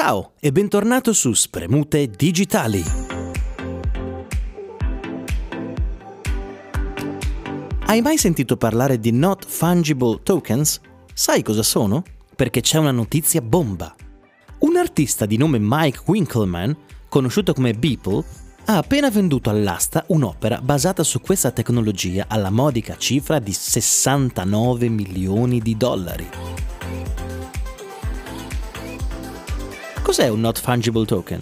Ciao e bentornato su Spremute Digitali. Hai mai sentito parlare di Not Fungible Tokens? Sai cosa sono? Perché c'è una notizia bomba. Un artista di nome Mike Winkleman, conosciuto come Beeple, ha appena venduto all'asta un'opera basata su questa tecnologia alla modica cifra di 69 milioni di dollari. Cos'è un Not Fungible Token?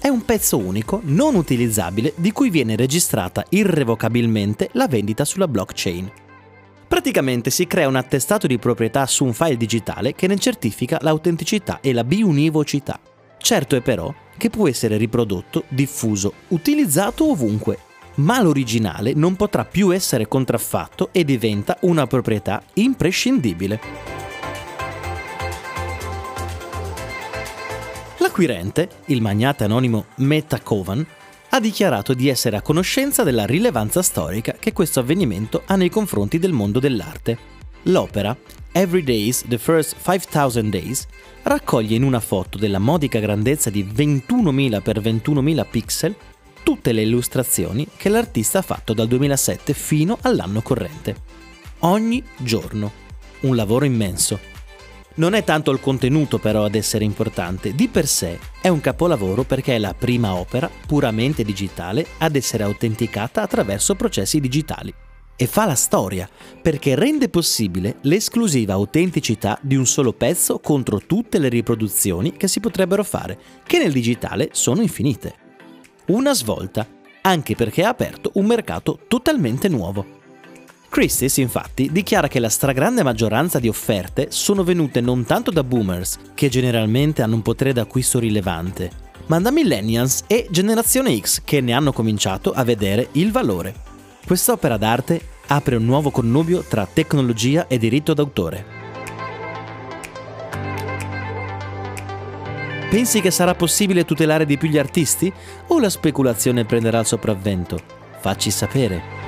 È un pezzo unico, non utilizzabile, di cui viene registrata irrevocabilmente la vendita sulla blockchain. Praticamente si crea un attestato di proprietà su un file digitale che ne certifica l'autenticità e la biunivocità. Certo è però che può essere riprodotto, diffuso, utilizzato ovunque, ma l'originale non potrà più essere contraffatto e diventa una proprietà imprescindibile. L'acquirente, il magnate anonimo Meta Covan, ha dichiarato di essere a conoscenza della rilevanza storica che questo avvenimento ha nei confronti del mondo dell'arte. L'opera, Every Days, The First 5000 Days, raccoglie in una foto della modica grandezza di 21.000 x 21.000 pixel tutte le illustrazioni che l'artista ha fatto dal 2007 fino all'anno corrente. Ogni giorno. Un lavoro immenso, non è tanto il contenuto però ad essere importante, di per sé è un capolavoro perché è la prima opera puramente digitale ad essere autenticata attraverso processi digitali. E fa la storia, perché rende possibile l'esclusiva autenticità di un solo pezzo contro tutte le riproduzioni che si potrebbero fare, che nel digitale sono infinite. Una svolta, anche perché ha aperto un mercato totalmente nuovo. Christie's infatti dichiara che la stragrande maggioranza di offerte sono venute non tanto da boomers, che generalmente hanno un potere d'acquisto rilevante, ma da millennials e generazione X che ne hanno cominciato a vedere il valore. Quest'opera d'arte apre un nuovo connubio tra tecnologia e diritto d'autore. Pensi che sarà possibile tutelare di più gli artisti? O la speculazione prenderà il sopravvento? Facci sapere.